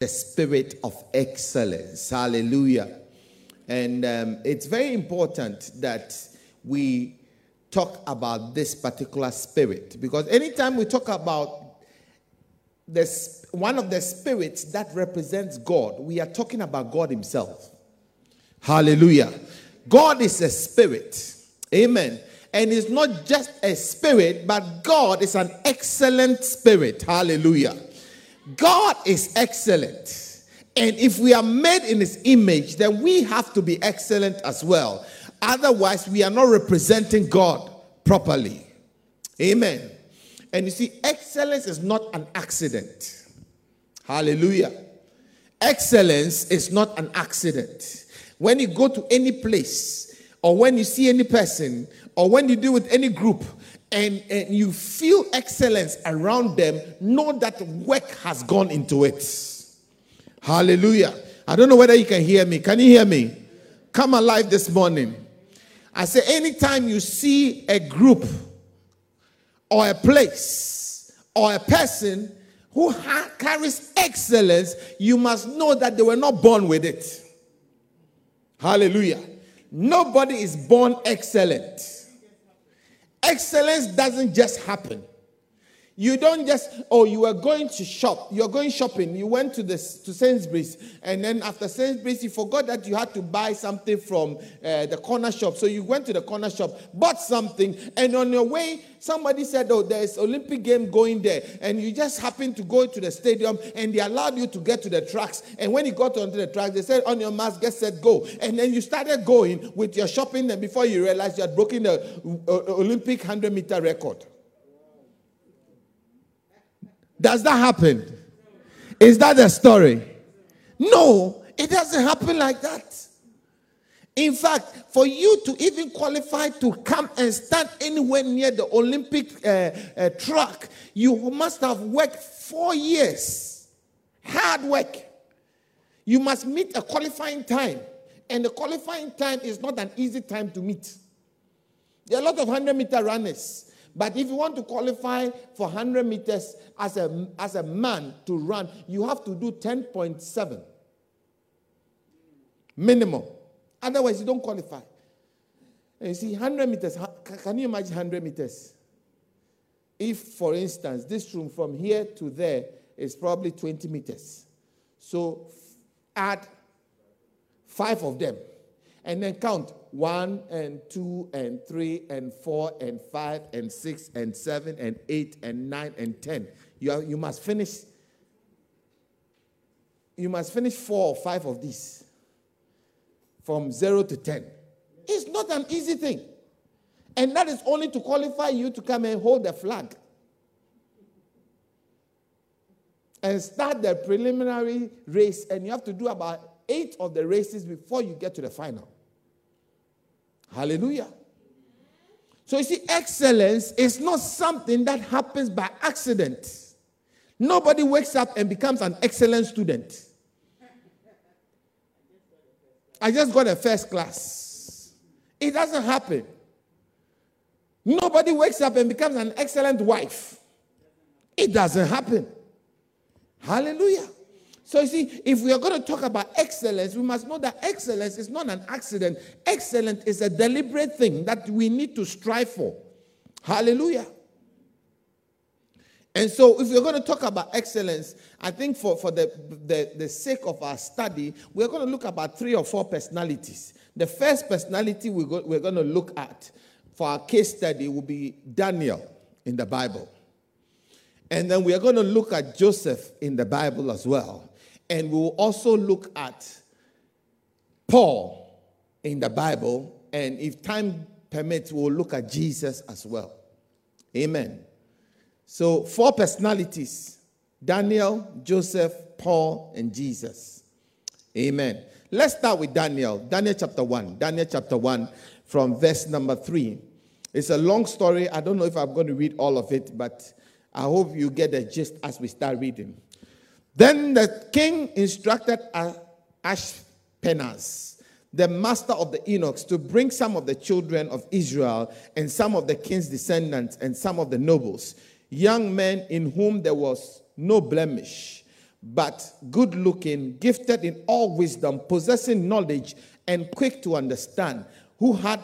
the spirit of excellence. Hallelujah. And um, it's very important that we talk about this particular spirit because anytime we talk about this, one of the spirits that represents God, we are talking about God Himself. Hallelujah. God is a spirit. Amen. And it's not just a spirit, but God is an excellent spirit. Hallelujah. God is excellent. And if we are made in his image, then we have to be excellent as well. Otherwise, we are not representing God properly. Amen. And you see, excellence is not an accident. Hallelujah. Excellence is not an accident. When you go to any place, or when you see any person, or when you deal with any group, and, and you feel excellence around them, know that work has gone into it. Hallelujah. I don't know whether you can hear me. Can you hear me? Come alive this morning. I say, anytime you see a group or a place or a person who ha- carries excellence, you must know that they were not born with it. Hallelujah. Nobody is born excellent. Excellence doesn't just happen. You don't just, oh, you are going to shop. You're going shopping. You went to, this, to Sainsbury's. And then after Sainsbury's, you forgot that you had to buy something from uh, the corner shop. So you went to the corner shop, bought something. And on your way, somebody said, oh, there's Olympic game going there. And you just happened to go to the stadium and they allowed you to get to the tracks. And when you got onto the tracks, they said, on your mask, get set, go. And then you started going with your shopping. And before you realized you had broken the uh, Olympic 100 meter record. Does that happen? Is that the story? No, it doesn't happen like that. In fact, for you to even qualify to come and stand anywhere near the Olympic uh, uh, track, you must have worked four years. Hard work. You must meet a qualifying time. And the qualifying time is not an easy time to meet. There are a lot of 100 meter runners. But if you want to qualify for 100 meters as a, as a man to run, you have to do 10.7 minimum. Otherwise, you don't qualify. And you see, 100 meters, can you imagine 100 meters? If, for instance, this room from here to there is probably 20 meters. So add five of them and then count one and two and three and four and five and six and seven and eight and nine and ten. You, are, you must finish. You must finish four or five of these from zero to ten. It's not an easy thing. And that is only to qualify you to come and hold the flag. And start the preliminary race, and you have to do about eight of the races before you get to the final. Hallelujah. So you see, excellence is not something that happens by accident. Nobody wakes up and becomes an excellent student. I just got a first class. It doesn't happen. Nobody wakes up and becomes an excellent wife. It doesn't happen. Hallelujah. So you see, if we are going to talk about excellence, we must know that excellence is not an accident. Excellence is a deliberate thing that we need to strive for. Hallelujah. And so, if we're going to talk about excellence, I think for, for the, the, the sake of our study, we're going to look about three or four personalities. The first personality we're, go, we're going to look at for our case study will be Daniel in the Bible. And then we are going to look at Joseph in the Bible as well. And we will also look at Paul in the Bible. And if time permits, we'll look at Jesus as well. Amen. So, four personalities Daniel, Joseph, Paul, and Jesus. Amen. Let's start with Daniel. Daniel chapter 1. Daniel chapter 1 from verse number 3. It's a long story. I don't know if I'm going to read all of it, but I hope you get the gist as we start reading. Then the king instructed Ashpenaz, the master of the eunuchs, to bring some of the children of Israel and some of the king's descendants and some of the nobles, young men in whom there was no blemish, but good looking, gifted in all wisdom, possessing knowledge, and quick to understand, who had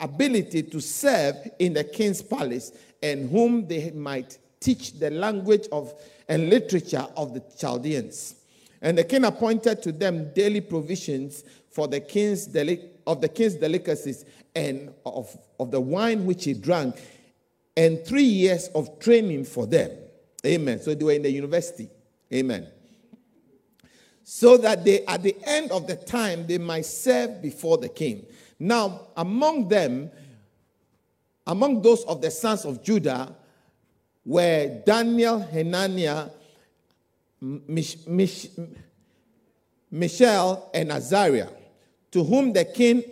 ability to serve in the king's palace, and whom they might teach the language of and literature of the Chaldeans. And the king appointed to them daily provisions for the king's of the king's delicacies and of, of the wine which he drank, and three years of training for them. Amen. So they were in the university. Amen. So that they, at the end of the time, they might serve before the king. Now, among them, among those of the sons of Judah, were Daniel, Hananiah, Mishael, and Azariah, to whom the king,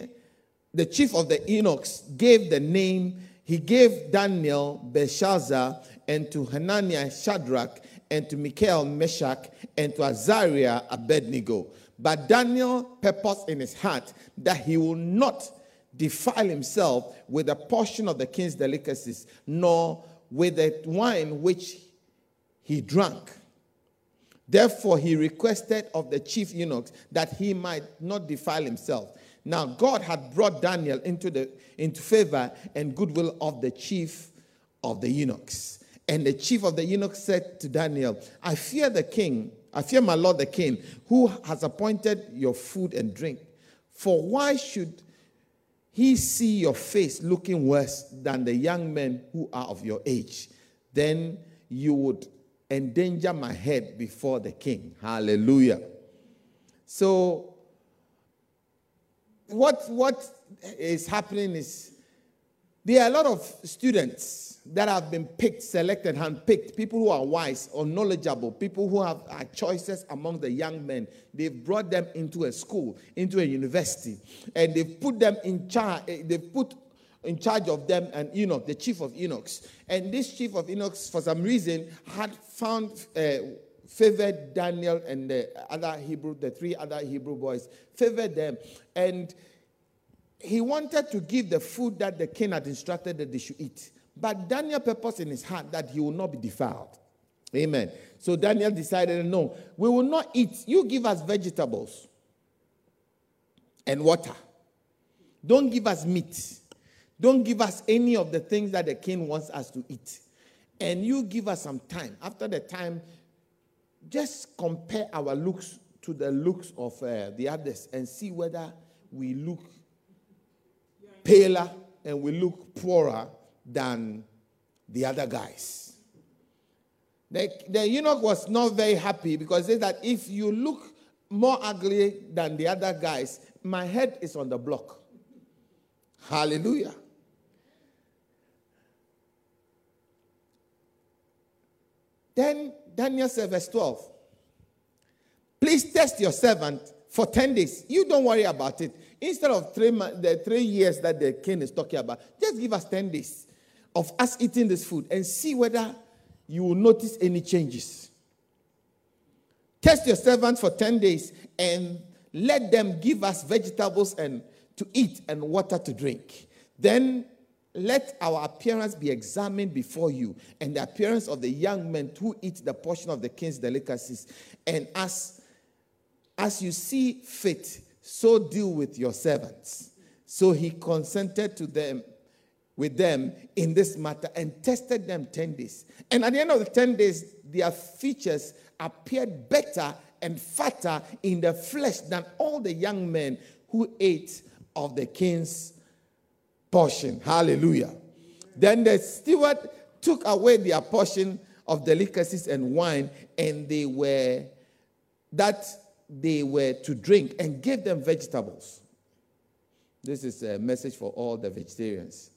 the chief of the eunuchs, gave the name. He gave Daniel Belteshazzar, and to Hananiah Shadrach, and to Mishael Meshach, and to Azariah Abednego. But Daniel purposed in his heart that he will not defile himself with a portion of the king's delicacies, nor with the wine which he drank. Therefore, he requested of the chief eunuchs that he might not defile himself. Now, God had brought Daniel into, the, into favor and goodwill of the chief of the eunuchs. And the chief of the eunuchs said to Daniel, I fear the king, I fear my lord the king, who has appointed your food and drink. For why should he see your face looking worse than the young men who are of your age? Then you would endanger my head before the king. Hallelujah. So, what, what is happening is there are a lot of students that have been picked, selected, handpicked, people who are wise or knowledgeable, people who have choices among the young men. They've brought them into a school, into a university, and they've put them in charge. Eh, they've put in charge of them and Enoch, the chief of eunuchs. And this chief of eunuchs, for some reason, had found uh, favored Daniel and the other Hebrew, the three other Hebrew boys, favored them, and he wanted to give the food that the king had instructed that they should eat. But Daniel purposed in his heart that he will not be defiled. Amen. So Daniel decided, no, we will not eat. You give us vegetables and water. Don't give us meat. Don't give us any of the things that the king wants us to eat. And you give us some time. After the time, just compare our looks to the looks of uh, the others and see whether we look paler and we look poorer than the other guys. The, the eunuch was not very happy because he said that if you look more ugly than the other guys, my head is on the block. Hallelujah. Then Daniel said, verse 12. Please test your servant for 10 days. You don't worry about it. Instead of three, the three years that the king is talking about, just give us 10 days of us eating this food and see whether you will notice any changes. Test your servants for 10 days and let them give us vegetables and to eat and water to drink. Then let our appearance be examined before you and the appearance of the young men who eat the portion of the king's delicacies. And as, as you see fit, so deal with your servants. So he consented to them with them in this matter and tested them 10 days. And at the end of the 10 days, their features appeared better and fatter in the flesh than all the young men who ate of the king's portion. Hallelujah. Then the steward took away their portion of delicacies and wine, and they were that they were to drink and gave them vegetables. This is a message for all the vegetarians.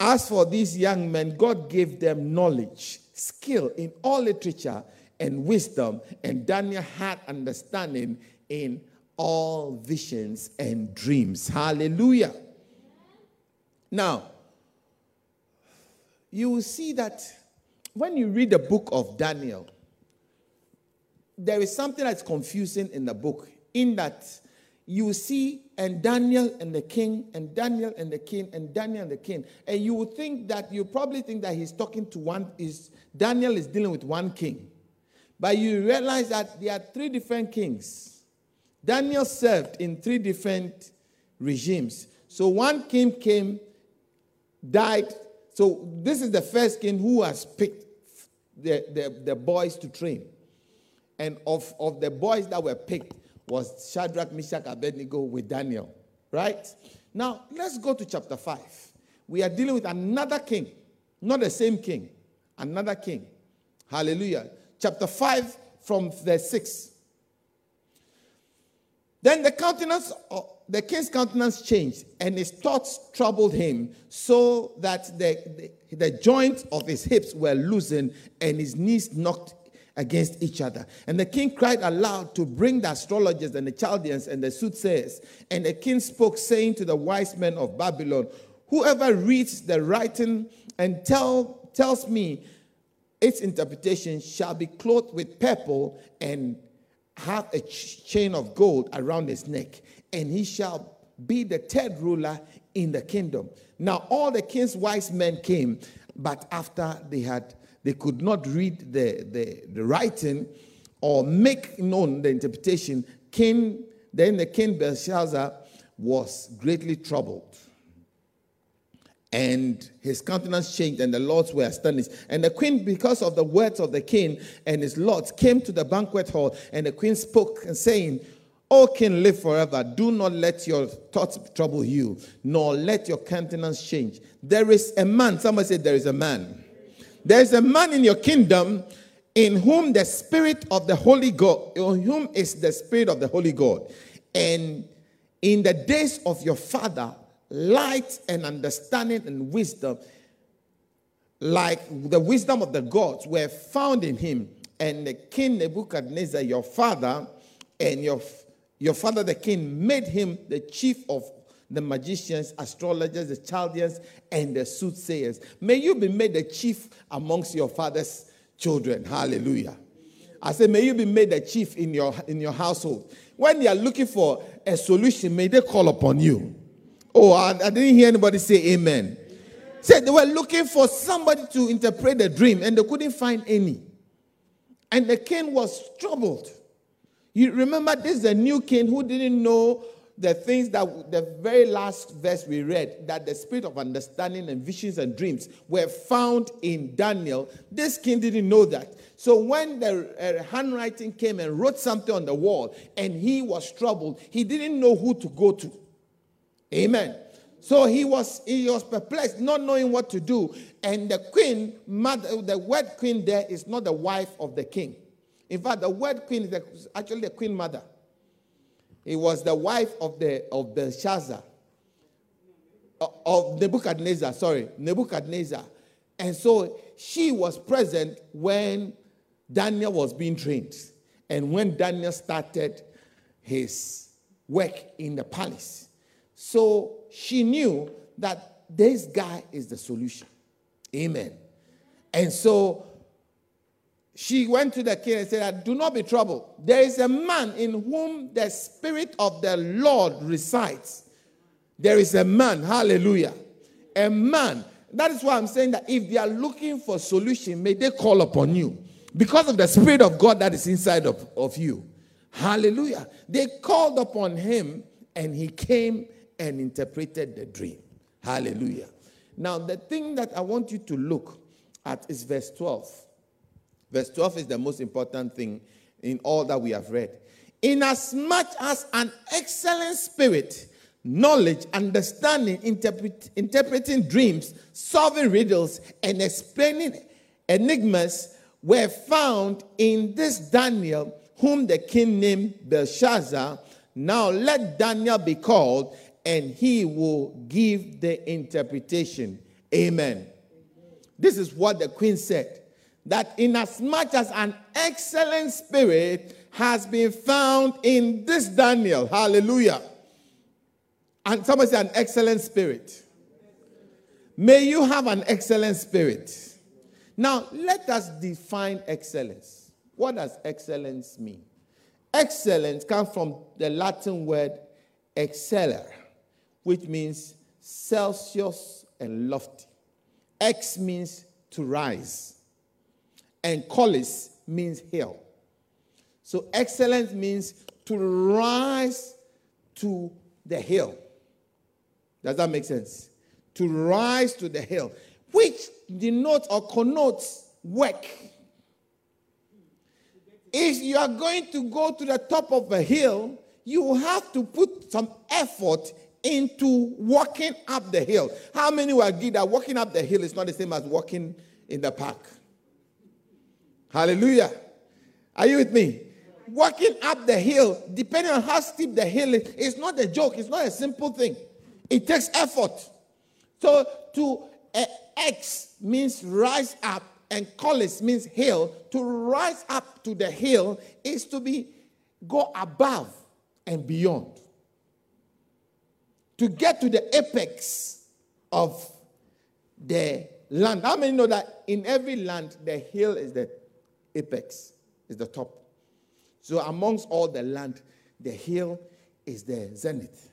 As for these young men, God gave them knowledge, skill in all literature and wisdom, and Daniel had understanding in all visions and dreams. Hallelujah. Now, you will see that when you read the book of Daniel, there is something that's confusing in the book, in that you see and Daniel and the king and Daniel and the king and Daniel and the king, and you would think that you probably think that he's talking to one is Daniel is dealing with one king, But you realize that there are three different kings. Daniel served in three different regimes. So one king came, died. So this is the first king who has picked the, the, the boys to train. And of, of the boys that were picked was Shadrach, Meshach, Abednego with Daniel. Right? Now, let's go to chapter 5. We are dealing with another king, not the same king, another king. Hallelujah. Chapter 5 from verse 6. Then the countenance, the king's countenance changed, and his thoughts troubled him, so that the, the, the joints of his hips were loosened, and his knees knocked against each other. And the king cried aloud to bring the astrologers and the Chaldeans and the soothsayers. And the king spoke, saying to the wise men of Babylon, Whoever reads the writing and tell, tells me its interpretation shall be clothed with purple and have a chain of gold around his neck, and he shall be the third ruler in the kingdom. Now all the king's wise men came, but after they had they could not read the, the, the writing or make known the interpretation, king then the king Belshazzar was greatly troubled and his countenance changed, and the lords were astonished. And the queen, because of the words of the king and his lords, came to the banquet hall, and the queen spoke, and saying, O king, live forever. Do not let your thoughts trouble you, nor let your countenance change. There is a man, somebody said, There is a man. There is a man in your kingdom in whom the spirit of the Holy God, in whom is the spirit of the Holy God. And in the days of your father, light and understanding and wisdom, like the wisdom of the gods, were found in him. And the king Nebuchadnezzar, your father, and your, your father the king, made him the chief of the magicians, astrologers, the Chaldeans, and the soothsayers. May you be made the chief amongst your father's children. Hallelujah. I say, may you be made the chief in your in your household. When they are looking for a solution, may they call upon you. Oh, I, I didn't hear anybody say amen. Said they were looking for somebody to interpret the dream and they couldn't find any. And the king was troubled. You remember, this is a new king who didn't know the things that the very last verse we read that the spirit of understanding and visions and dreams were found in Daniel. This king didn't know that. So when the uh, handwriting came and wrote something on the wall and he was troubled, he didn't know who to go to. Amen. So he was he was perplexed, not knowing what to do. And the queen, mother, the word queen there is not the wife of the king. In fact, the word queen is actually the queen mother. It was the wife of the of Belshazzar, uh, of Nebuchadnezzar. Sorry, Nebuchadnezzar. And so she was present when Daniel was being trained, and when Daniel started his work in the palace. So she knew that this guy is the solution. Amen. And so she went to the king and said, Do not be troubled. There is a man in whom the Spirit of the Lord resides. There is a man, hallelujah. A man. That is why I'm saying that if they are looking for solution, may they call upon you because of the Spirit of God that is inside of, of you. Hallelujah. They called upon him and he came and interpreted the dream. Hallelujah. Now, the thing that I want you to look at is verse 12. Verse 12 is the most important thing in all that we have read. Inasmuch as an excellent spirit, knowledge, understanding, interpret, interpreting dreams, solving riddles, and explaining enigmas were found in this Daniel, whom the king named Belteshazzar. Now let Daniel be called and he will give the interpretation. Amen. This is what the queen said that inasmuch as an excellent spirit has been found in this Daniel, hallelujah. And somebody say, an excellent spirit. May you have an excellent spirit. Now, let us define excellence. What does excellence mean? Excellence comes from the Latin word exceller which means Celsius and lofty. X means to rise, and collis means hill. So excellence means to rise to the hill. Does that make sense? To rise to the hill, which denotes or connotes work. If you are going to go to the top of a hill, you have to put some effort into walking up the hill. How many will agree that walking up the hill is not the same as walking in the park? Hallelujah. Are you with me? Walking up the hill, depending on how steep the hill is, it's not a joke, it's not a simple thing. It takes effort. So to uh, ex means rise up, and collis means hill. To rise up to the hill is to be go above and beyond. To get to the apex of the land. How many know that in every land the hill is the apex, is the top? So amongst all the land, the hill is the zenith.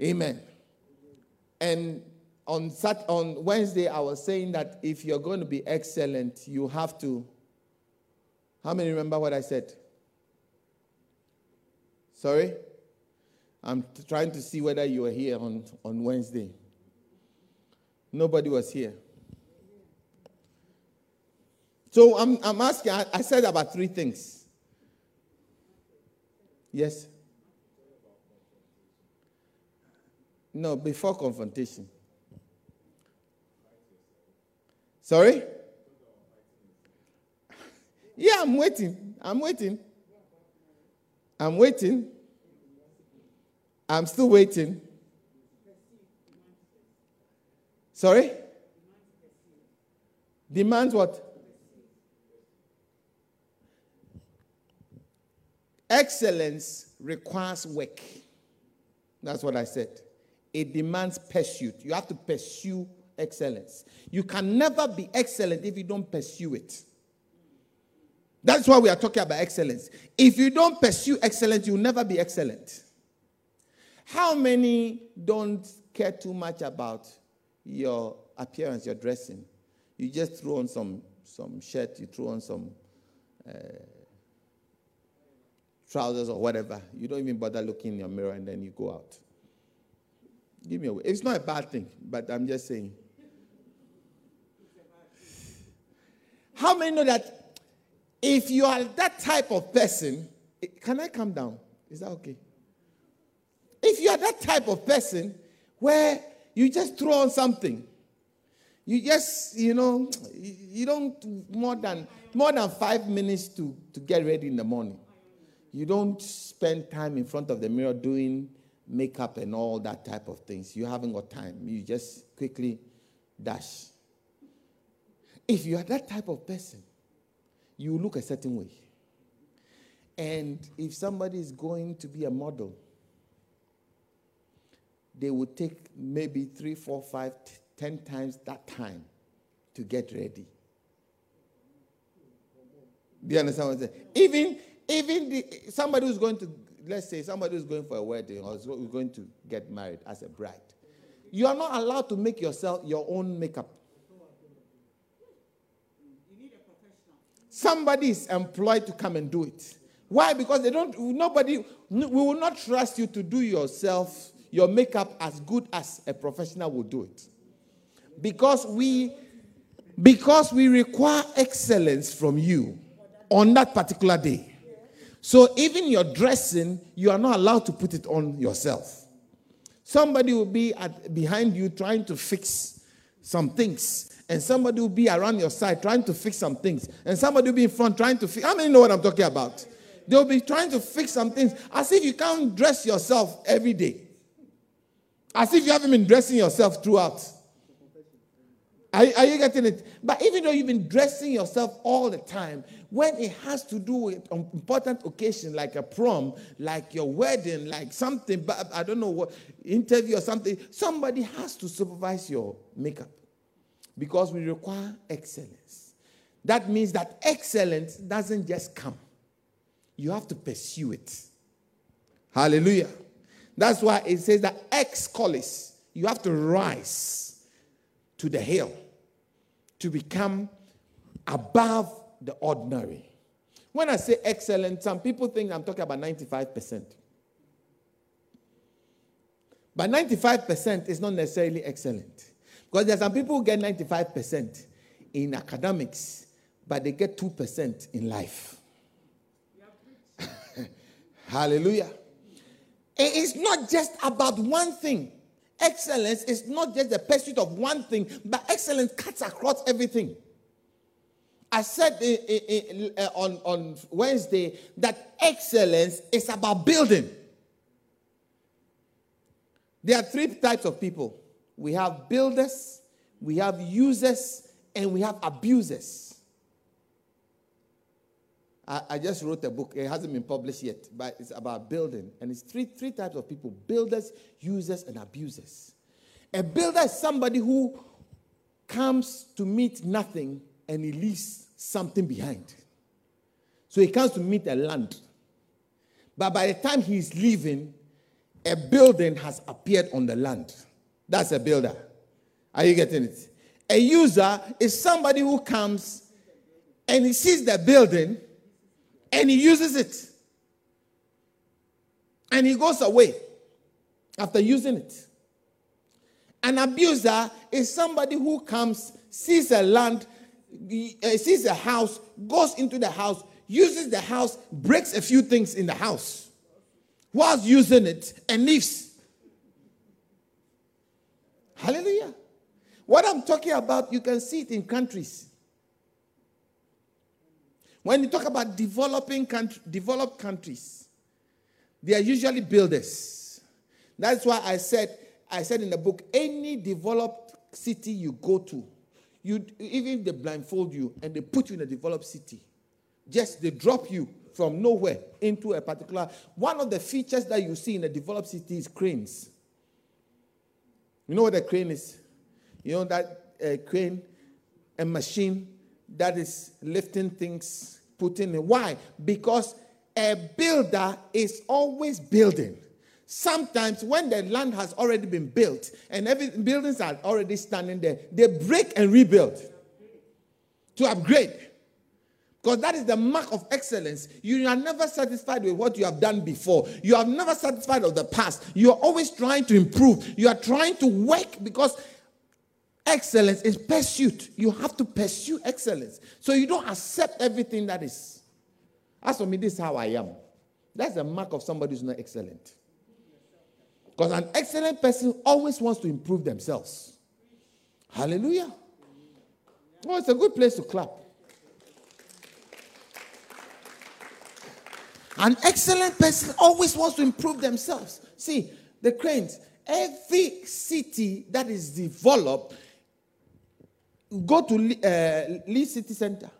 Amen. And on Sat- on Wednesday, I was saying that if you're going to be excellent, you have to. How many remember what I said? Sorry? I'm t- trying to see whether you were here on, on Wednesday. Nobody was here. So I'm, I'm asking, I, I said about three things. Yes? No, before confrontation. Sorry? Yeah, I'm waiting. I'm waiting. I'm waiting. I'm still waiting. Sorry? Demands what? Excellence requires work. That's what I said. It demands pursuit. You have to pursue excellence. You can never be excellent if you don't pursue it. That's why we are talking about excellence. If you don't pursue excellence, you'll never be excellent. How many don't care too much about your appearance, your dressing? You just throw on some, some shirt, you throw on some uh, trousers or whatever. You don't even bother looking in your mirror and then you go out. Give me away. It's not a bad thing, but I'm just saying. How many know that if you are that type of person, can I come down? Is that okay? If you are that type of person where you just throw on something, you just, you know, you don't more than more than five minutes to, to get ready in the morning. You don't spend time in front of the mirror doing makeup and all that type of things. You haven't got time. You just quickly dash. If you are that type of person, you look a certain way. And if somebody is going to be a model, they would take maybe three, four, five, t- ten times that time to get ready. Do you understand what I'm saying? Even, even the, somebody who's going to let's say somebody who's going for a wedding or is going to get married as a bride, you are not allowed to make yourself your own makeup. Somebody is employed to come and do it. Why? Because they don't, nobody, we will not trust you to do yourself, your makeup as good as a professional will do it. Because we, because we require excellence from you on that particular day. So even your dressing, you are not allowed to put it on yourself. Somebody will be at, behind you trying to fix some things, and somebody will be around your side trying to fix some things, and somebody will be in front trying to fix. How many know what I'm talking about? They'll be trying to fix some things as if you can't dress yourself every day, as if you haven't been dressing yourself throughout. Are, are, you getting it? But even though you've been dressing yourself all the time, when it has to do with an important occasion like a prom, like your wedding, like something, but I don't know what interview or something, somebody has to supervise your makeup because we require excellence. That means that excellence doesn't just come, you have to pursue it. Hallelujah. That's why it says that ex collis, you have to rise to the hill to become above the ordinary. When I say excellent, some people think I'm talking about 95%. But 95% is not necessarily excellent. Because there are some people who get 95% in academics, but they get 2% in life. Hallelujah. It is not just about one thing. Excellence is not just the pursuit of one thing, but excellence cuts across everything. I said in, in, uh, on, on Wednesday that excellence is about building. There are three types of people we have builders, we have users, and we have abusers. I, I, just wrote a book, it hasn't been published yet, but it's about building. And it's three, three types of people builders, users, and abusers. A builder is somebody who comes to meet nothing and he leaves something behind. So he comes to meet a land. But by the time he's leaving, a building has appeared on the land. That's a builder. Are you getting it? A user is somebody who comes and he sees the building and he uses it. And he goes away after using it. An abuser is somebody who comes, sees a land, uh, sees a house, goes into the house, uses the house, breaks a few things in the house whilst using it, and leaves. Hallelujah. What I'm talking about, you can see it in countries. When you talk about developing country, developed countries, they are usually builders. That's why I said, I said in the book, any developed city you go to, you even if they blindfold you and they put you in a developed city, just they drop you from nowhere into a particular. One of the features that you see in a developed city is cranes. You know what a crane is? You know that a crane, a machine that is lifting things, putting it. Why? Because a builder is always building. Sometimes when the land has already been built and every buildings are already standing there, they break and rebuild to upgrade. Because that is the mark of excellence. You are never satisfied with what you have done before. You are never satisfied of the past. You are always trying to improve. You are trying to work because excellence is pursuit. You have to pursue excellence. So you don't accept everything that is. As for me, this is how I am. That's the mark of somebody who's not excellent. Because an excellent person always wants to improve themselves. Hallelujah. Oh, it's a good place to clap. An excellent person always wants to improve themselves. See, the cranes, every city that is developed, go to uh, Leeds City Center.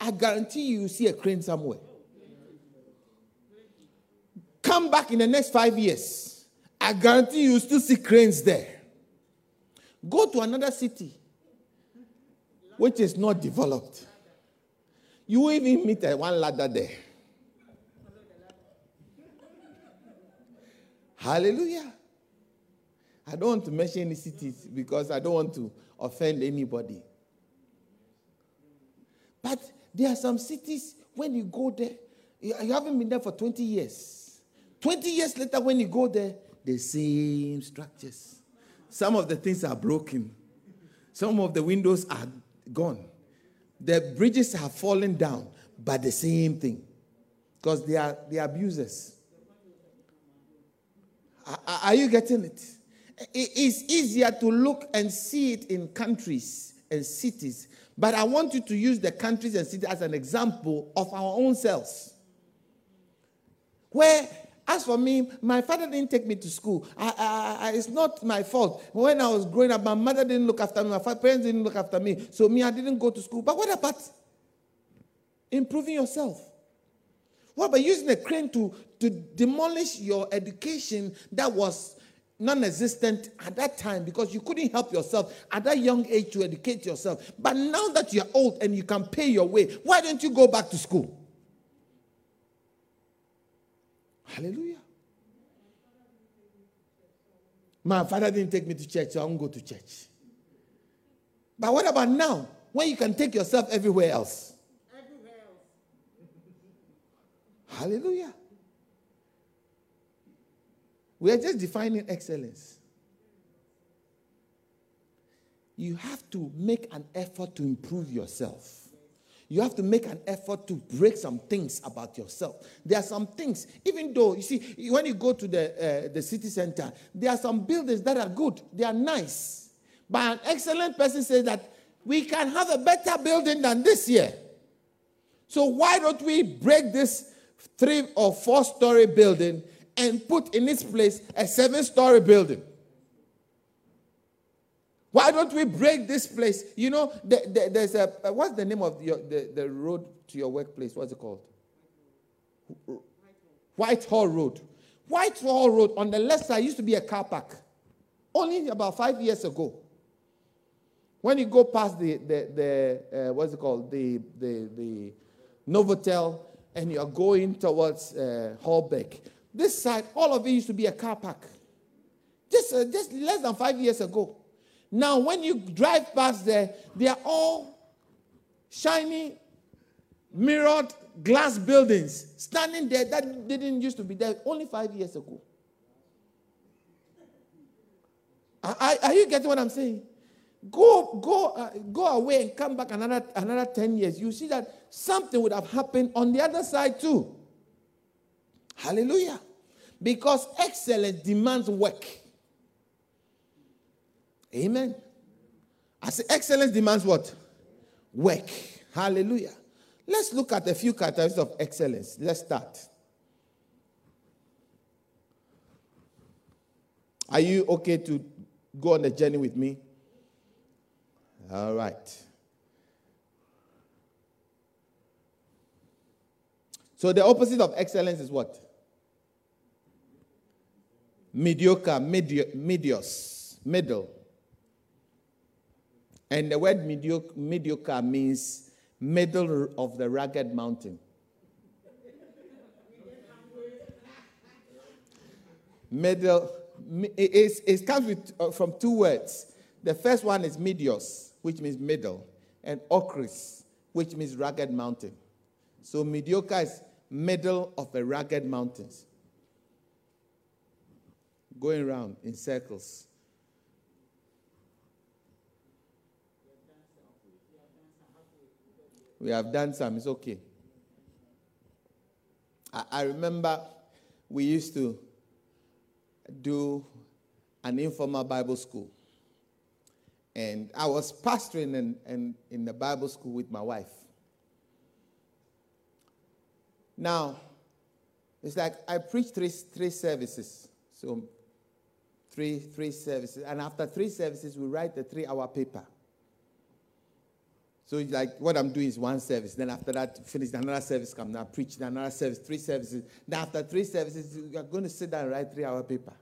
I guarantee you, you see a crane somewhere. Come back in the next five years. I guarantee you, still see cranes there. Go to another city which is not developed. You will even meet a one ladder there. Hallelujah. I don't want to mention any cities because I don't want to offend anybody. But there are some cities when you go there, you haven't been there for 20 years. 20 years later, when you go there, the same structures. Some of the things are broken, some of the windows are gone. The bridges have fallen down, but the same thing. Because they are, are abusers. Are you getting it? It's easier to look and see it in countries and cities, but I want you to use the countries and cities as an example of our own selves. Where, as for me, my father didn't take me to school. I, I, it's not my fault. When I was growing up, my mother didn't look after me, my parents didn't look after me, so me, I didn't go to school. But what about improving yourself? What about using a crane to, to demolish your education that was non existent at that time because you couldn't help yourself at that young age to educate yourself? But now that you're old and you can pay your way, why don't you go back to school? Hallelujah. My father didn't take me to church, so I won't go to church. But what about now, when you can take yourself everywhere else? Hallelujah. We are just defining excellence. You have to make an effort to improve yourself. You have to make an effort to break some things about yourself. There are some things, even though you see, when you go to the uh, the city center, there are some buildings that are good, they are nice. But an excellent person says that we can have a better building than this year. So why don't we break this three or four story building and put in its place a seven story building? Why don't we break this place? You know, the, the, there's a, what's the name of your, the, the road to your workplace? What's it called? Whitehall Road. Whitehall Road on the left side used to be a car park. Only about five years ago. When you go past the, the, the uh, what's it called? The, the, the Novotel and you're going towards uh, Holbeck. This side, all of it used to be a car park. Just, uh, just less than five years ago. Now, when you drive past there, they are all shiny, mirrored glass buildings standing there that didn't used to be there only five years ago. Are, are you getting what I'm saying? Go, go, uh, go away and come back another, another 10 years. You see that something would have happened on the other side too. Hallelujah. Because excellence demands work. Amen. I say excellence demands what? Work. Hallelujah. Let's look at a few characteristics of excellence. Let's start. Are you okay to go on the journey with me? All right. So the opposite of excellence is what? Mediocre, medi- medios, middle. And the word mediocre, mediocre means middle of the rugged mountain. middle, it, it comes with, uh, from two words. The first one is medios, which means middle, and ochris, which means rugged mountain. So mediocre is middle of the rugged mountains. Going around in circles. We have done some, it's okay. I, I remember we used to do an informal Bible school. And I was pastoring in, in, in the Bible school with my wife. Now, it's like I preach three, three services. So, three, three services. And after three services, we write a three hour paper. So it's like what I'm doing is one service. Then after that, finish another service, come now, preach another service, three services. Then after three services, you're going to sit down and write three-hour paper.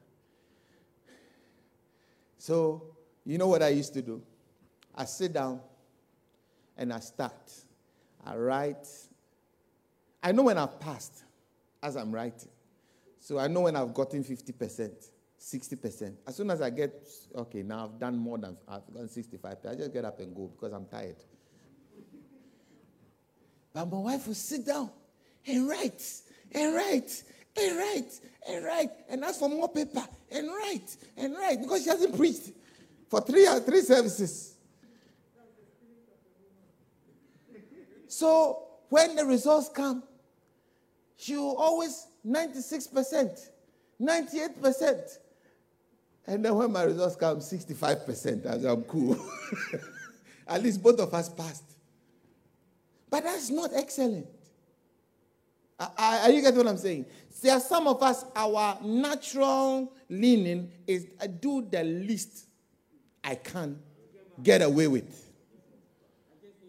So you know what I used to do? I sit down and I start. I write. I know when I've passed as I'm writing. So I know when I've gotten 50%, 60%. As soon as I get, okay, now I've done more than, I've done 65%, I just get up and go because I'm tired. But my wife will sit down and write, and write, and write, and write, and ask for more paper, and write, and write, because she hasn't preached for three, three services. So when the results come, she will always 96%, 98%. And then when my results come, 65%, as I'm cool. At least both of us passed. But that's not excellent. Are you getting what I'm saying? There are some of us, our natural leaning is I do the least I can get away with.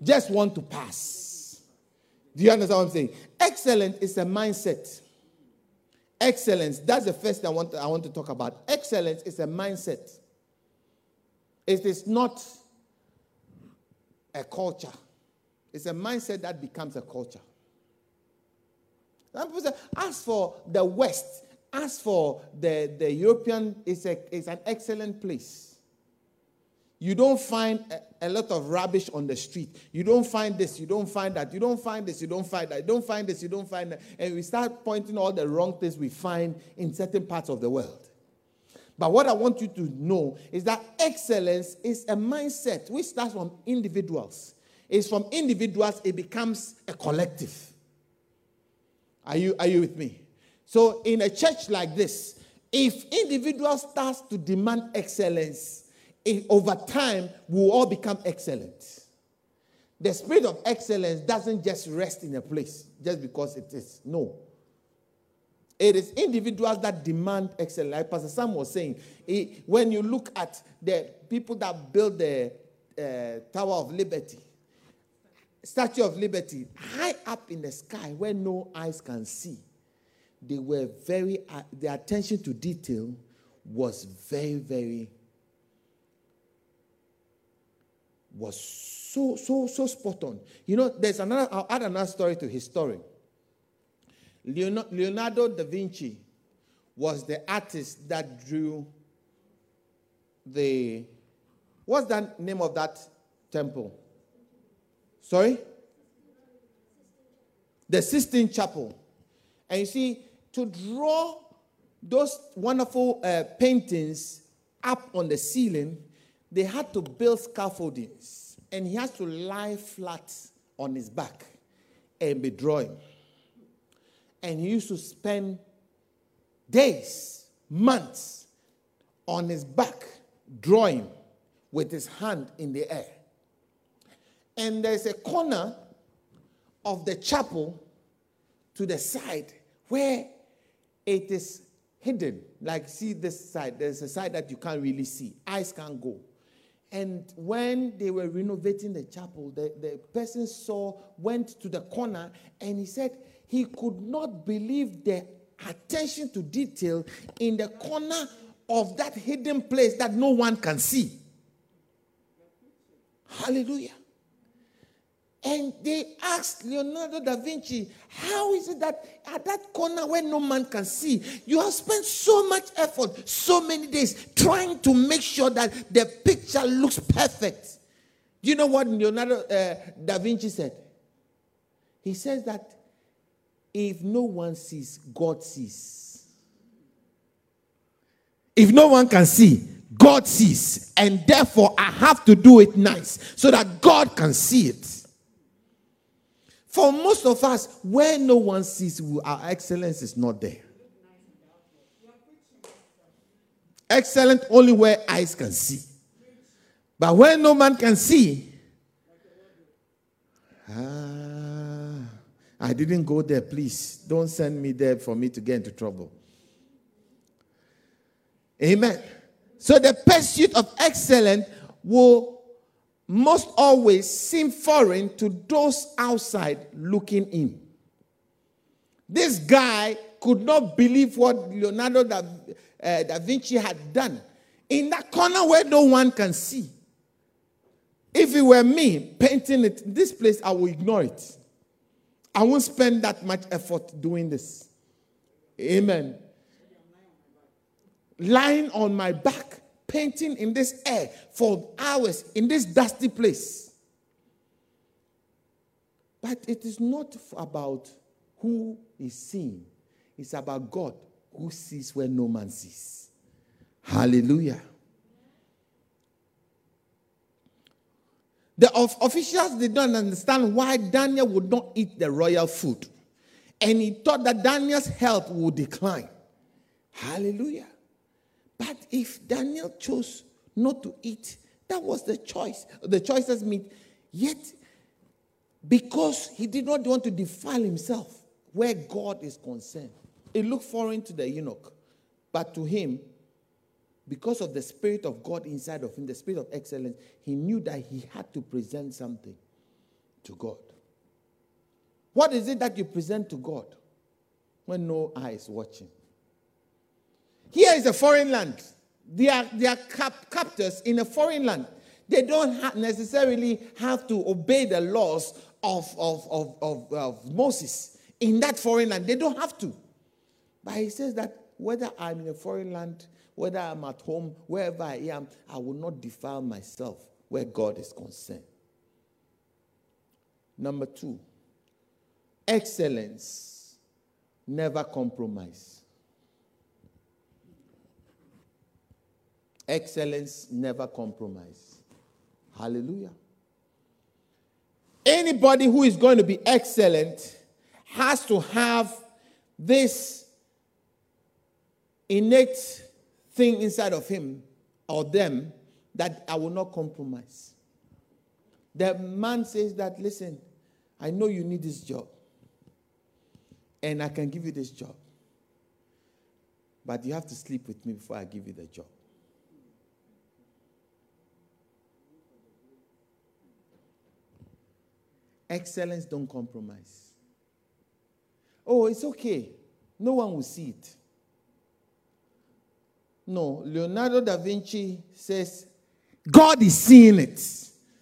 Just want to pass. Do you understand what I'm saying? Excellent is a mindset. Excellence, that's the first thing I want to, I want to talk about. Excellence is a mindset. It is not a culture. It's a mindset that becomes a culture. Some people say, as for the West, as for the, the European, it's, a, it's an excellent place. You don't find a, a, lot of rubbish on the street. You don't find this, you don't find that. You don't find this, you don't find that. You don't find this, you don't find that. And we start pointing all the wrong things we find in certain parts of the world. But what I want you to know is that excellence is a mindset which starts from individuals. It's from individuals, it becomes a collective. Are you, are you with me? So, in a church like this, if individuals start to demand excellence, over time, we'll all become excellent. The spirit of excellence doesn't just rest in a place just because it is. No. It is individuals that demand excellence. Like Pastor Sam was saying, when you look at the people that built the uh, Tower of Liberty, Statue of Liberty, high up in the sky where no eyes can see, they were very, uh, the attention to detail was very, very, was so, so, so spot on. You know, there's another, I'll add another story to his story. Leonardo da Vinci was the artist that drew the, what's the name of that temple? Sorry? The Sistine Chapel. And you see, to draw those wonderful uh, paintings up on the ceiling, they had to build scaffoldings. And he has to lie flat on his back and be drawing. And he used to spend days, months on his back drawing with his hand in the air. And there's a corner of the chapel to the side where it is hidden. Like, see this side, there's a side that you can't really see, eyes can't go. And when they were renovating the chapel, the, the person saw, went to the corner, and he said he could not believe the attention to detail in the corner of that hidden place that no one can see. Hallelujah. And they asked Leonardo da Vinci, How is it that at that corner where no man can see, you have spent so much effort, so many days trying to make sure that the picture looks perfect? Do you know what Leonardo uh, da Vinci said? He says that if no one sees, God sees. If no one can see, God sees. And therefore, I have to do it nice so that God can see it. For most of us, where no one sees, our excellence is not there. Excellent only where eyes can see. But where no man can see, ah, I didn't go there, please. Don't send me there for me to get into trouble. Amen. So the pursuit of excellence will must always seem foreign to those outside looking in. This guy could not believe what Leonardo da, uh, da Vinci had done in that corner where no one can see. If it were me painting it, this place, I will ignore it. I won't spend that much effort doing this. Amen. Lying on my back painting in this air for hours in this dusty place. But it is not about who is seeing, it's about God who sees where no man sees. Hallelujah. The officials did not understand why Daniel would not eat the royal food. And he thought that Daniel's health would decline. Hallelujah. But if Daniel chose not to eat, that was the choice. The choices mean, yet, because he did not want to defile himself where God is concerned, it looked foreign to the eunuch. But to him, because of the Spirit of God inside of him, the Spirit of excellence, he knew that he had to present something to God. What is it that you present to God when no eye is watching? Here is a foreign land. They are, they are cap- captors in a foreign land. They don't ha- necessarily have to obey the laws of, of, of, of, of Moses in that foreign land. They don't have to. But he says that whether I'm in a foreign land, whether I'm at home, wherever I am, I will not defile myself where God is concerned. Number two, excellence, never compromise. Excellence, never compromise. Hallelujah. Anybody who is going to be excellent has to have this innate thing inside of him or them that I will not compromise. The man says that, listen, I know you need this job, and I can give you this job, but you have to sleep with me before I give you the job. Excellence don't compromise. Oh, it's okay. No one will see it. No, Leonardo da Vinci says, God is seeing it.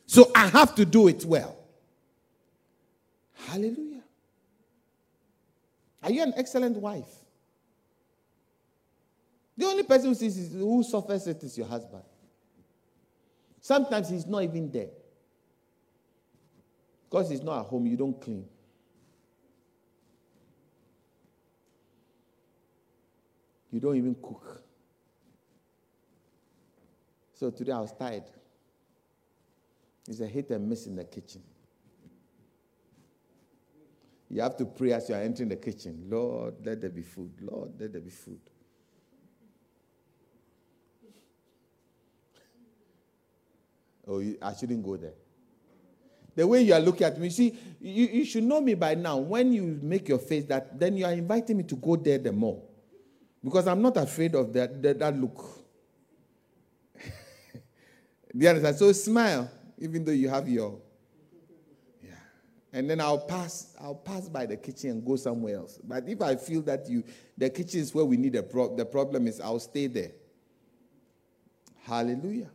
So I have to do it well. Hallelujah. Are you an excellent wife? The only person who sees it, who suffers it is your husband. Sometimes he's not even there. Because it's not at home, you don't clean. You don't even cook. So today I was tired. It's a hit and miss in the kitchen. You have to pray as you are entering the kitchen. Lord, let there be food. Lord, let there be food. Oh, I shouldn't go there. The way you are looking at me, you see, you, you should know me by now. When you make your face that, then you are inviting me to go there the more. Because I'm not afraid of that, that, that look. the you understand? So smile, even though you have your. Yeah. And then I'll pass, I'll pass by the kitchen and go somewhere else. But if I feel that you, the kitchen is where we need a pro, the problem is I'll stay there. Hallelujah.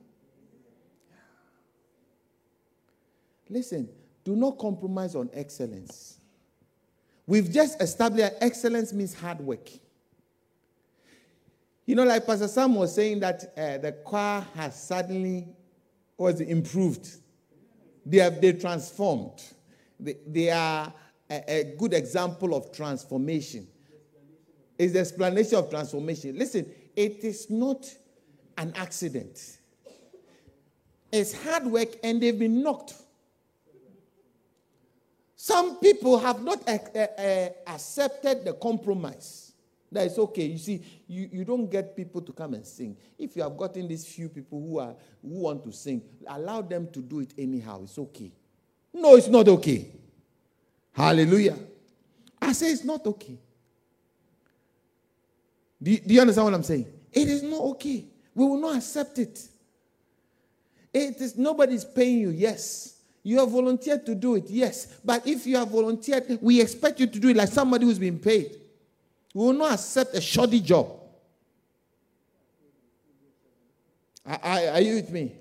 Listen, do not compromise on excellence. We've just established excellence means hard work. You know, like Pastor Sam was saying that uh, the choir has suddenly was improved. They have they transformed. They, they are a, a good example of transformation. It's the explanation of transformation. Listen, it is not an accident. It's hard work and they've been knocked. Some people have not uh, uh, accepted the compromise. That is okay. You see, you, you don't get people to come and sing. If you have gotten these few people who are who want to sing, allow them to do it anyhow. It's okay. No, it's not okay. Hallelujah. I say it's not okay. Do do you understand what I'm saying? It is not okay. We will not accept it. It is nobody's paying you, yes. You have volunteered to do it, yes. But if you have volunteered, we expect you to do it like somebody who's been paid. We will not accept a shoddy job. Are, are, you with me?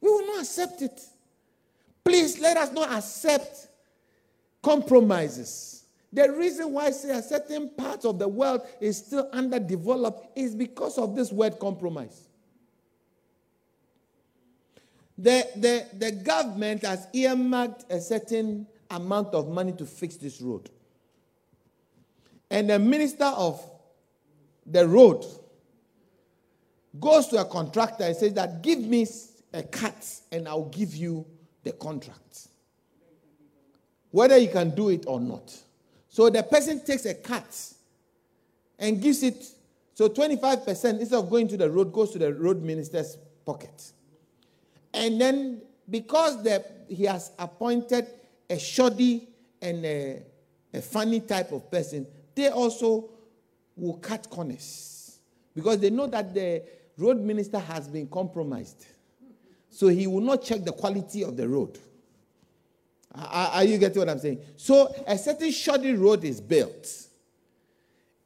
We will not accept it. Please let us not accept compromises. The reason why say certain part of the world is still underdeveloped is because of this word compromise. The, the, the government has earmarked a certain amount of money to fix this road. And the minister of the road goes to a contractor and says that give me a cut and I'll give you the contract. Whether you can do it or not. So the person takes a cut and gives it. So 25% instead of going to the road goes to the road minister's pocket. And then because the, he has appointed a shoddy and a, a funny type of person, they also will cut corners because they know that the road minister has been compromised. So he will not check the quality of the road. Are, are you getting what I'm saying? So a certain shoddy road is built,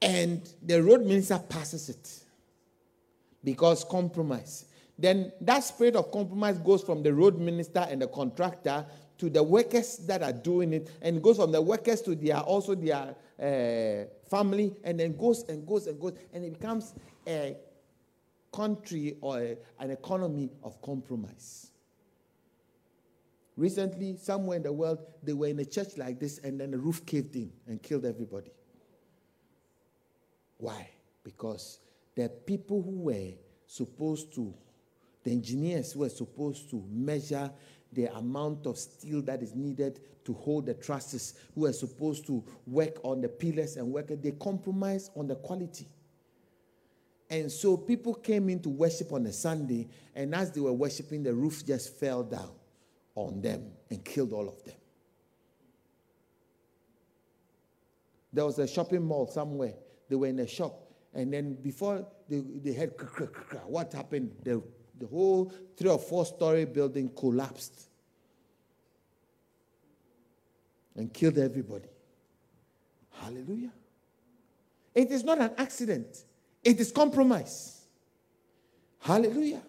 and the road minister passes it because compromise then that spirit of compromise goes from the road minister and the contractor to the workers that are doing it, and goes from the workers to their also their uh, family, and then goes and goes and goes, and it becomes a country or a, an economy of compromise. Recently, somewhere in the world, they were in a church like this, and then the roof caved in and killed everybody. Why? Because the people who were supposed to, the engineers were supposed to measure the amount of steel that is needed to hold the trusses, who were supposed to work on the pillars and work, they compromised on the quality. And so people came in to worship on a Sunday, and as they were worshiping, the roof just fell down on them and killed all of them. There was a shopping mall somewhere. They were in a shop, and then before they, they had what happened, the, the whole three or four story building collapsed and killed everybody. Hallelujah. It is not an accident. It is compromise. Hallelujah.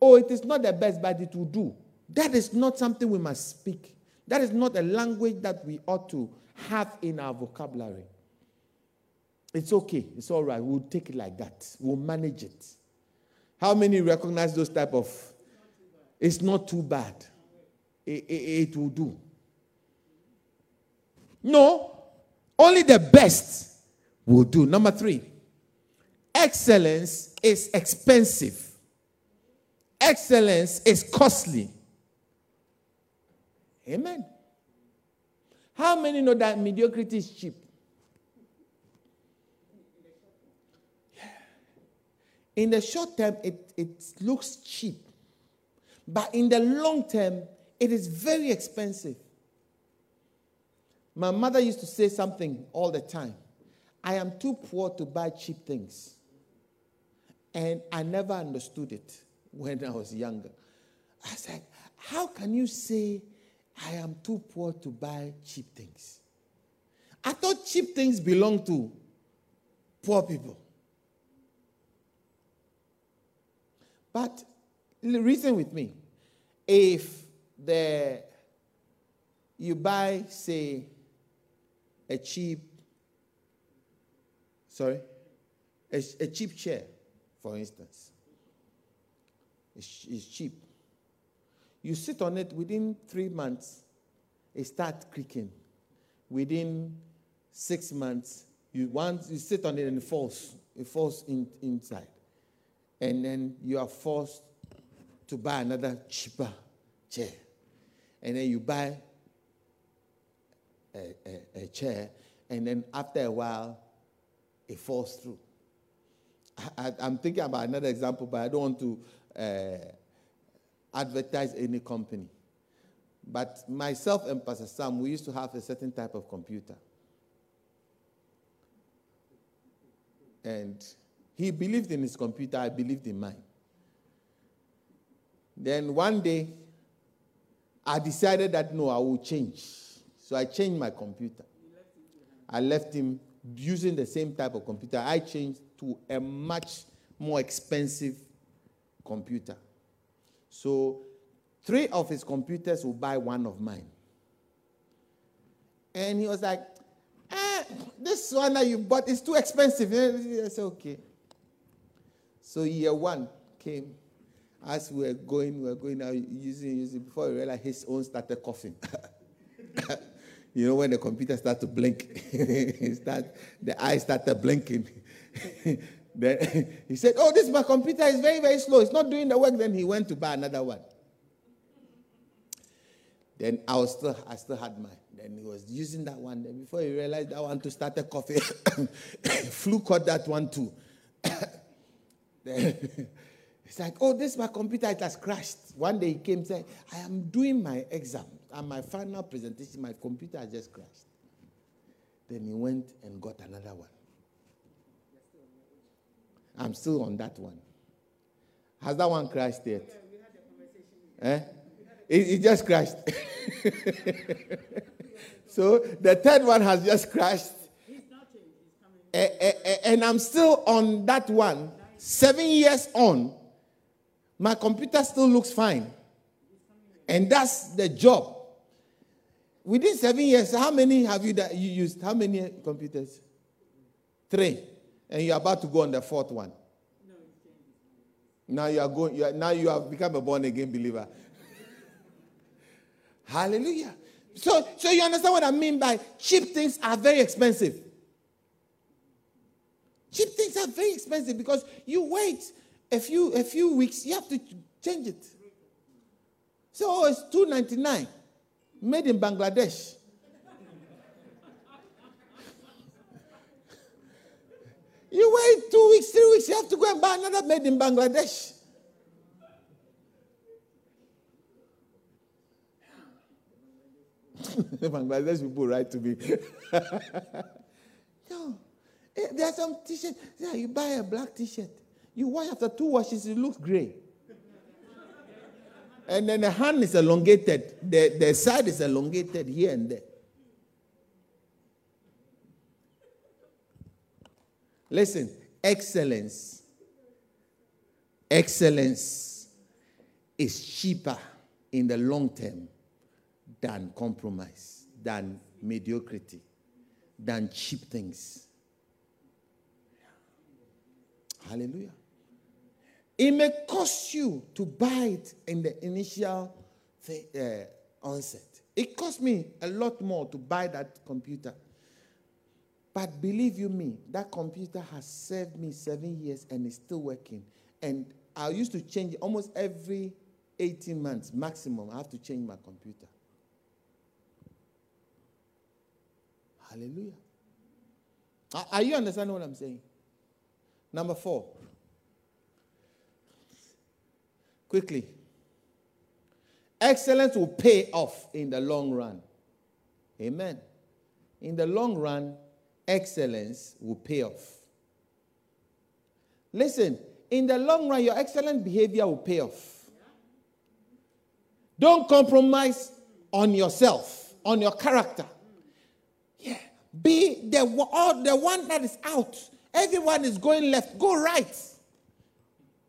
Oh, it is not the best, but it will do. That is not something we must speak. That is not a language that we ought to have in our vocabulary. It's okay. It's all right. We'll take it like that. We'll manage it. How many recognize those type of? It's not too bad. It, it, it will do. No, only the best will do. Number three, Excellence is expensive. Excellence is costly. Amen. How many know that mediocrity is cheap? In the short term, it, it looks cheap. But in the long term, it is very expensive. My mother used to say something all the time I am too poor to buy cheap things. And I never understood it when I was younger. I said, How can you say I am too poor to buy cheap things? I thought cheap things belong to poor people. But reason with me. If the you buy, say, a cheap, sorry, a, a cheap chair, for instance. It's, it's cheap. You sit on it within three months, it starts creaking. Within six months, you once you sit on it and it falls. It falls in, inside. And then you are forced to buy another cheaper chair. And then you buy a, a, a chair, and then after a while, it falls through. I, am thinking about another example, but I don't want to uh, advertise any company. But myself and Pastor Sam, we used to have a certain type of computer. And he believed in his computer, I believed in mine. Then one day, I decided that no, I will change. So I changed my computer. I left him using the same type of computer. I changed to a much more expensive computer. So, three of his computers will buy one of mine. And he was like, eh, this one that you bought is too expensive. I said, okay. So, year one came. As we were going, we were going out using, using, before we realized his own started coughing. you know, when the computer starts to blink, start, the eyes started blinking. then he said, Oh, this my computer is very, very slow. It's not doing the work. Then he went to buy another one. Then I was still, I still had mine. Then he was using that one. Then before he realized that one to start a coffee, flu caught that one too. it's like, oh, this my computer, it has crashed. One day he came and said, I am doing my exam. And my final presentation, my computer has just crashed. Then he went and got another one. I'm still on that one. Has that one crashed yet? Eh? It, it just crashed. so the third one has just crashed. And I'm still on that one. Seven years on, my computer still looks fine. And that's the job. Within seven years, how many have you, that you used? How many computers? Three. And you're about to go on the fourth one. Now you are going. You are, now you have become a born again believer. Hallelujah. So, so you understand what I mean by cheap things are very expensive. Cheap things are very expensive because you wait a few a few weeks, you have to change it. So oh, it's two ninety nine, made in Bangladesh. you wait two weeks, three weeks, you have to go and buy another made in Bangladesh. The Bangladesh people write to me. no. Eh, there are some t-shirts. Yeah, you buy a black t-shirt. You wash after two washes, it looks gray. and then the hand is elongated. The, the side is elongated here and there. Listen, excellence. Excellence is cheaper in the long term than compromise, than mediocrity, than cheap things. Hallelujah. It may cost you to buy it in the initial thing, uh, onset. It cost me a lot more to buy that computer. But believe you me, that computer has served me seven years and is still working. And I used to change almost every 18 months maximum. I have to change my computer. Hallelujah. Are you understanding what I'm saying? Number four. Quickly. Excellence will pay off in the long run. Amen. In the long run, excellence will pay off. Listen, in the long run, your excellent behavior will pay off. Don't compromise on yourself, on your character. Yeah. Be the, the one that is out. Everyone is going left. Go right.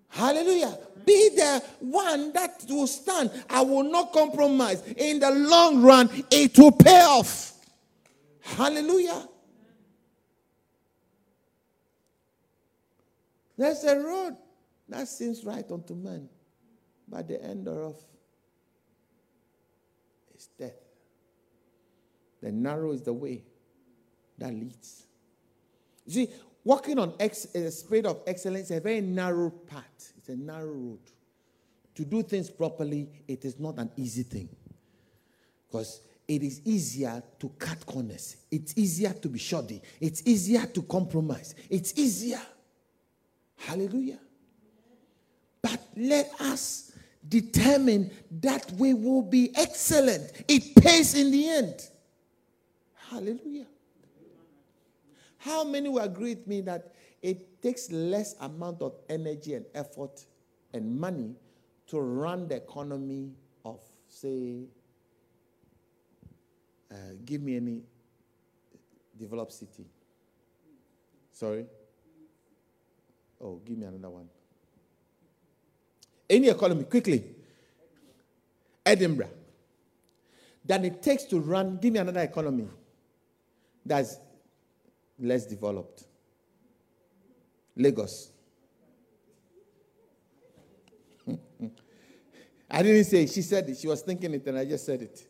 Hallelujah. Be the one that will stand. I will not compromise. In the long run, it will pay off. Hallelujah. There's a road that seems right unto man, but the end thereof is death. The narrow is the way that leads. See, walking on ex- a spirit of excellence is a very narrow path. It's a narrow road. To do things properly, it is not an easy thing. Because it is easier to cut corners. It's easier to be shoddy. It's easier to compromise. It's easier. Hallelujah. But let us determine that we will be excellent. It pays in the end. Hallelujah. How many will agree with me that it takes less amount of energy and effort and money to run the economy of, say, uh, give me any developed city. Sorry? Oh, give me another one. Any economy, quickly. Edinburgh. Than it takes to run, give me another economy that's less developed. Lagos. I didn't say it. She said it. She was thinking it, and I just said it.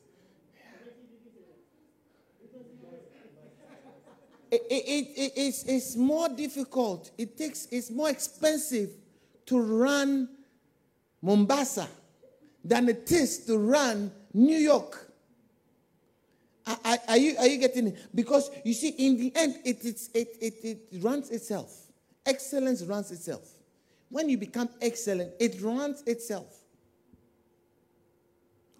It, it, it, it's, it's more difficult. It takes, it's more expensive to run Mombasa than it is to run New York. Are, are, you, are you getting it? Because you see, in the end, it, it, it, it runs itself. Excellence runs itself. When you become excellent, it runs itself.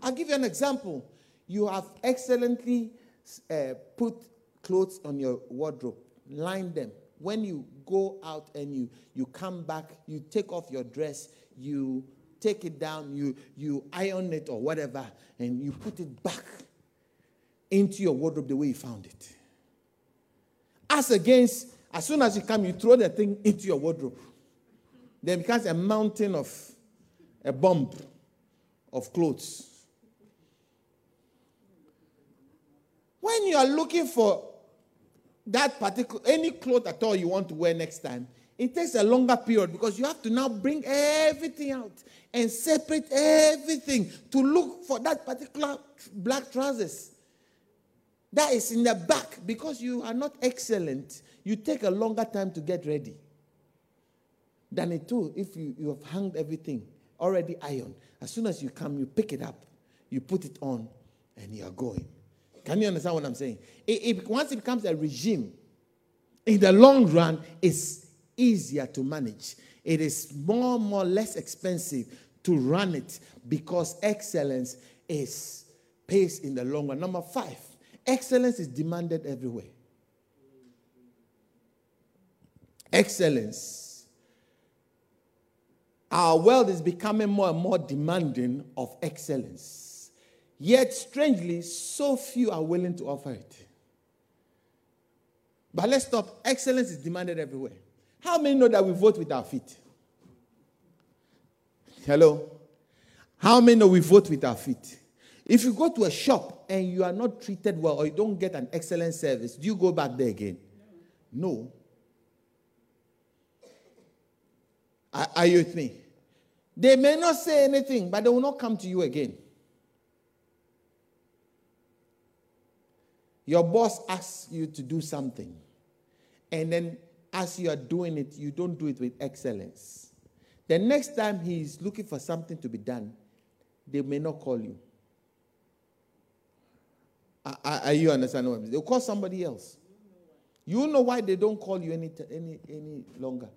I'll give you an example. You have excellently uh, put clothes on your wardrobe, line them. When you go out and you, you come back, you take off your dress, you take it down, you, you iron it or whatever, and you put it back into your wardrobe the way you found it. As against, as soon as you come, you throw the thing into your wardrobe. Then becomes a mountain of a bomb of clothes. when you are looking for that particular any cloth at all you want to wear next time, it takes a longer period because you have to now bring everything out and separate everything to look for that particular black trousers. That is in the back because you are not excellent. You take a longer time to get ready than it will if you, you have hung everything already ironed. As soon as you come, you pick it up, you put it on, and you are going. Can you understand what I'm saying? It, it, once it becomes a regime, in the long run, it's easier to manage. It is more more less expensive to run it because excellence is pays in the long run. Number five, excellence is demanded everywhere. Excellence. Our world is becoming more and more demanding of excellence. Yet, strangely, so few are willing to offer it. But let's stop. Excellence is demanded everywhere. How many know that we vote with our feet? Hello? How many know we vote with our feet? If you go to a shop and you are not treated well or you don't get an excellent service, do you go back there again? No. Are, are you with me? They may not say anything, but they will not come to you again. Your boss asks you to do something, and then as you are doing it, you don't do it with excellence. The next time he is looking for something to be done, they may not call you. Are, you understanding what I'm? They'll call somebody else. You know why they don't call you any, any, any longer.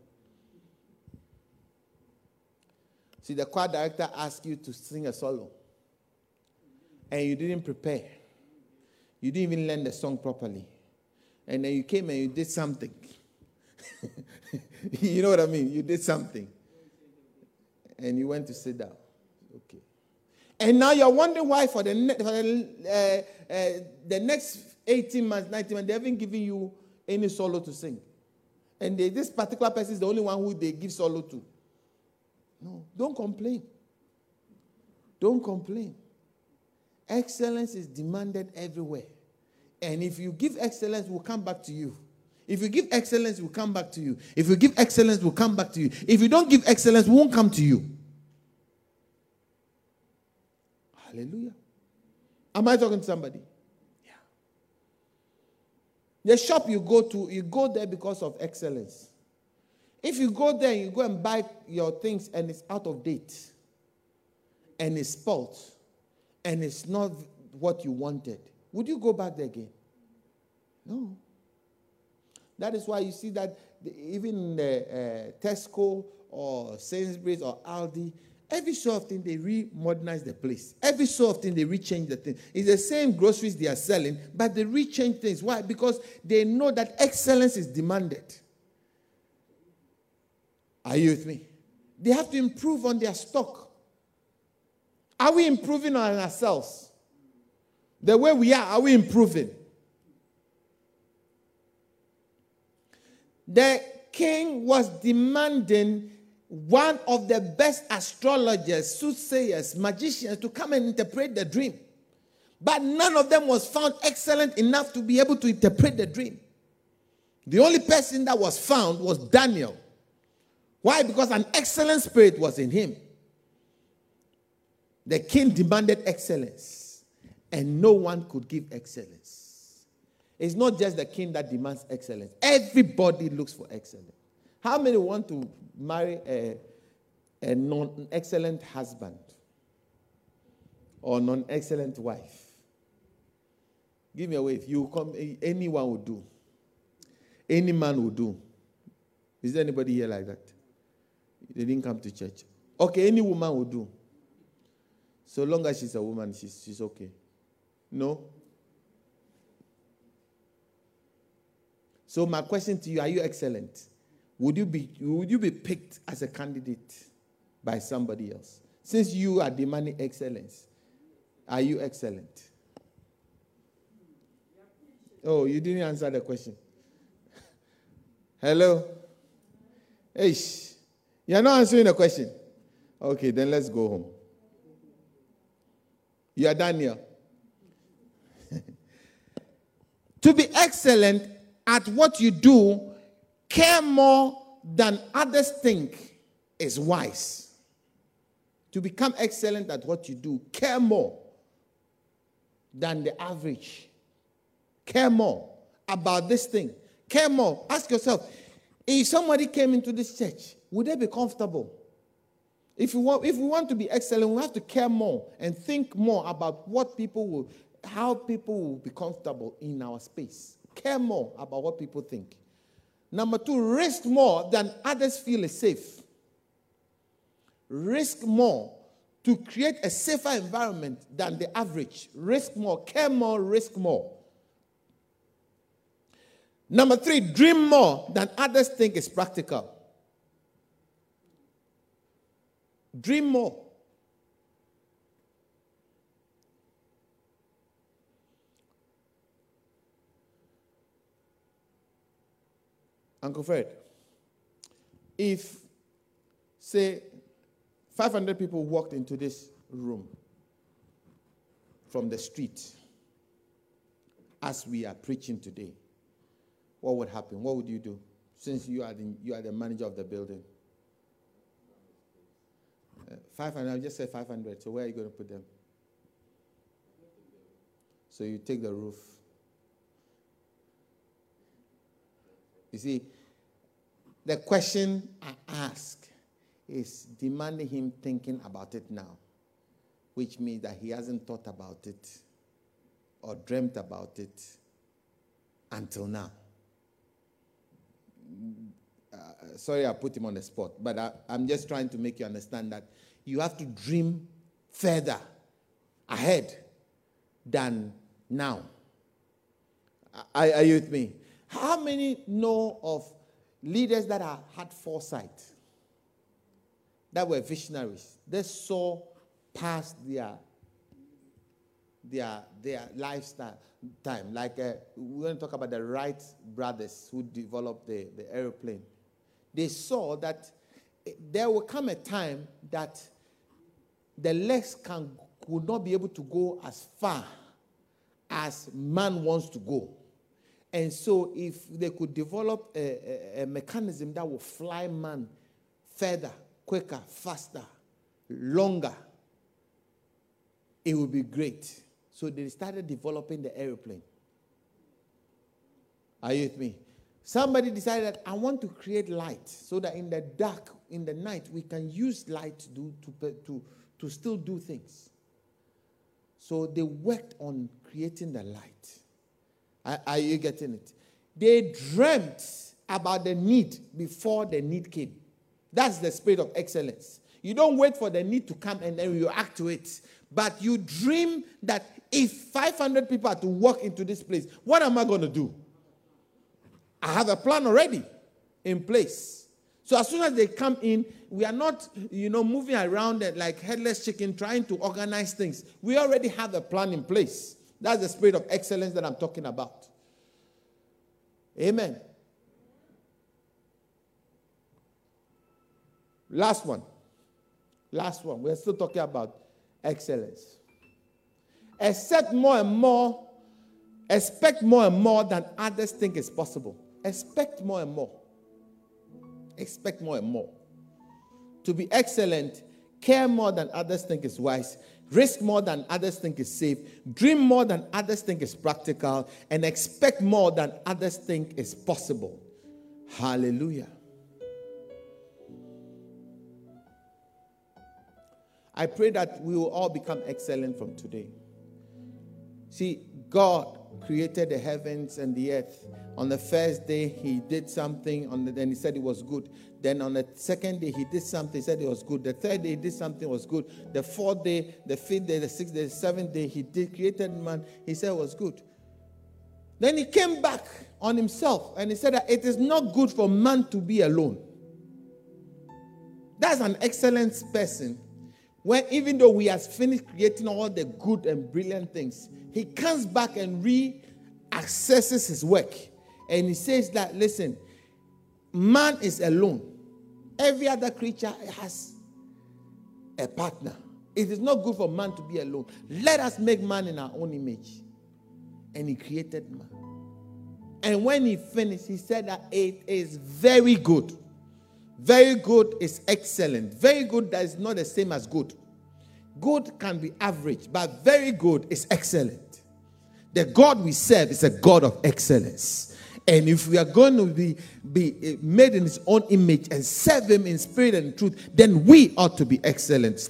See, the choir director asked you to sing a solo, and you didn't prepare. You didn't even learn the song properly. And then you came and you did something. you know what I mean? You did something. And you went to sit down. And now you're wondering why for the, ne- for the, uh, uh, the next 18 months, 19 months, they haven't given you any solo to sing. And they, this particular person is the only one who they give solo to. No, don't complain. Don't complain. Excellence is demanded everywhere. And if you give excellence, we'll come back to you. If you give excellence, we'll come back to you. If you give excellence, we'll come back to you. If you don't give excellence, we won't come to you. Hallelujah. Am I talking to somebody? Yeah. The shop you go to, you go there because of excellence. If you go there, you go and buy your things and it's out of date and it's spoiled and it's not what you wanted, would you go back there again? No. That is why you see that even uh, Tesco or Sainsbury's or Aldi, every so often they remodernize the place. Every so often they rechange the thing. It's the same groceries they are selling, but they rechange things. Why? Because they know that excellence is demanded. Are you with me? They have to improve on their stock. Are we improving on ourselves? The way we are, are we improving? The king was demanding one of the best astrologers, soothsayers, magicians to come and interpret the dream. But none of them was found excellent enough to be able to interpret the dream. The only person that was found was Daniel. Why? Because an excellent spirit was in him. The king demanded excellence, and no one could give excellence. It's not just the king that demands excellence, everybody looks for excellence. How many want to marry a, a non excellent husband or non excellent wife? Give me a wave. You come, anyone would do. Any man would do. Is there anybody here like that? They didn't come to church. Okay, any woman would do. So long as she's a woman, she's, she's okay. No? So my question to you, are you excellent? Would you be would you be picked as a candidate by somebody else? Since you are demanding excellence, are you excellent? Oh, you didn't answer the question. Hello? Hey. You're not answering the question. Okay, then let's go home. You are Daniel. To be excellent at what you do, care more than others think is wise. To become excellent at what you do, care more than the average. Care more about this thing. Care more. Ask yourself if somebody came into this church, would they be comfortable? If we, want, if we want to be excellent, we have to care more and think more about what people will, how people will be comfortable in our space. Care more about what people think. Number two, risk more than others feel is safe. Risk more to create a safer environment than the average. Risk more, care more, risk more. Number three, dream more than others think is practical. Dream more. Uncle Fred, if, say, 500 people walked into this room from the street as we are preaching today, what would happen? What would you do? Since you are the, you are the manager of the building. Uh, 500, I just said 500. So where are you going to put them? So you take the roof. You see, the question I ask is demanding him thinking about it now, which means that he hasn't thought about it or dreamt about it until now. Uh, sorry, I put him on the spot, but I, I'm just trying to make you understand that you have to dream further ahead than now. Are, are you with me? How many know of leaders that are, had foresight, that were visionaries? They saw past their their their lifestyle time. Like uh, we're going to talk about the Wright brothers who developed the, the aeroplane. They saw that there will come a time that the legs can would not be able to go as far as man wants to go. And so, if they could develop a, a, a mechanism that will fly man further, quicker, faster, longer, it would be great. So they started developing the aeroplane. Are you with me? Somebody decided, I want to create light so that in the dark, in the night, we can use light to, do, to, to, to still do things. So they worked on creating the light. Are, you getting it? They dreamt about the need before the need came. That's the spirit of excellence. You don't wait for the need to come and then you act to it. But you dream that if 500 people are to walk into this place, what am I going to do? I have a plan already in place. So as soon as they come in, we are not, you know, moving around like headless chicken trying to organize things. We already have a plan in place. That's the spirit of excellence that I'm talking about. Amen. Last one. Last one. We're still talking about excellence. Accept more and more, expect more and more than others think is possible. Expect more and more. Expect more and more. To be excellent, care more than others think is wise, risk more than others think is safe, dream more than others think is practical, and expect more than others think is possible. Hallelujah. I pray that we will all become excellent from today. See, God created the heavens and the earth. On the first day, he did something, on the, then he said it was good. Then on the second day, he did something, he said it was good. The third day, he did something, was good. The fourth day, the fifth day, the sixth day, the seventh day, he did, created man, he said it was good. Then he came back on himself and he said that it is not good for man to be alone. That's an excellent person when even though we has finished creating all the good and brilliant things, he comes back and re-accesses his work. And he says that, listen, man is alone. Every other creature has a partner. It is not good for man to be alone. Let us make man in our own image. And he created man. And when he finished, he said that it is very good. Very good is excellent. Very good that is not the same as good. Good can be average, but very good is excellent. The God we serve is a God of excellence. And if we are going to be, be eh, made in his own image and serve him in spirit and truth, then we ought to be excellent.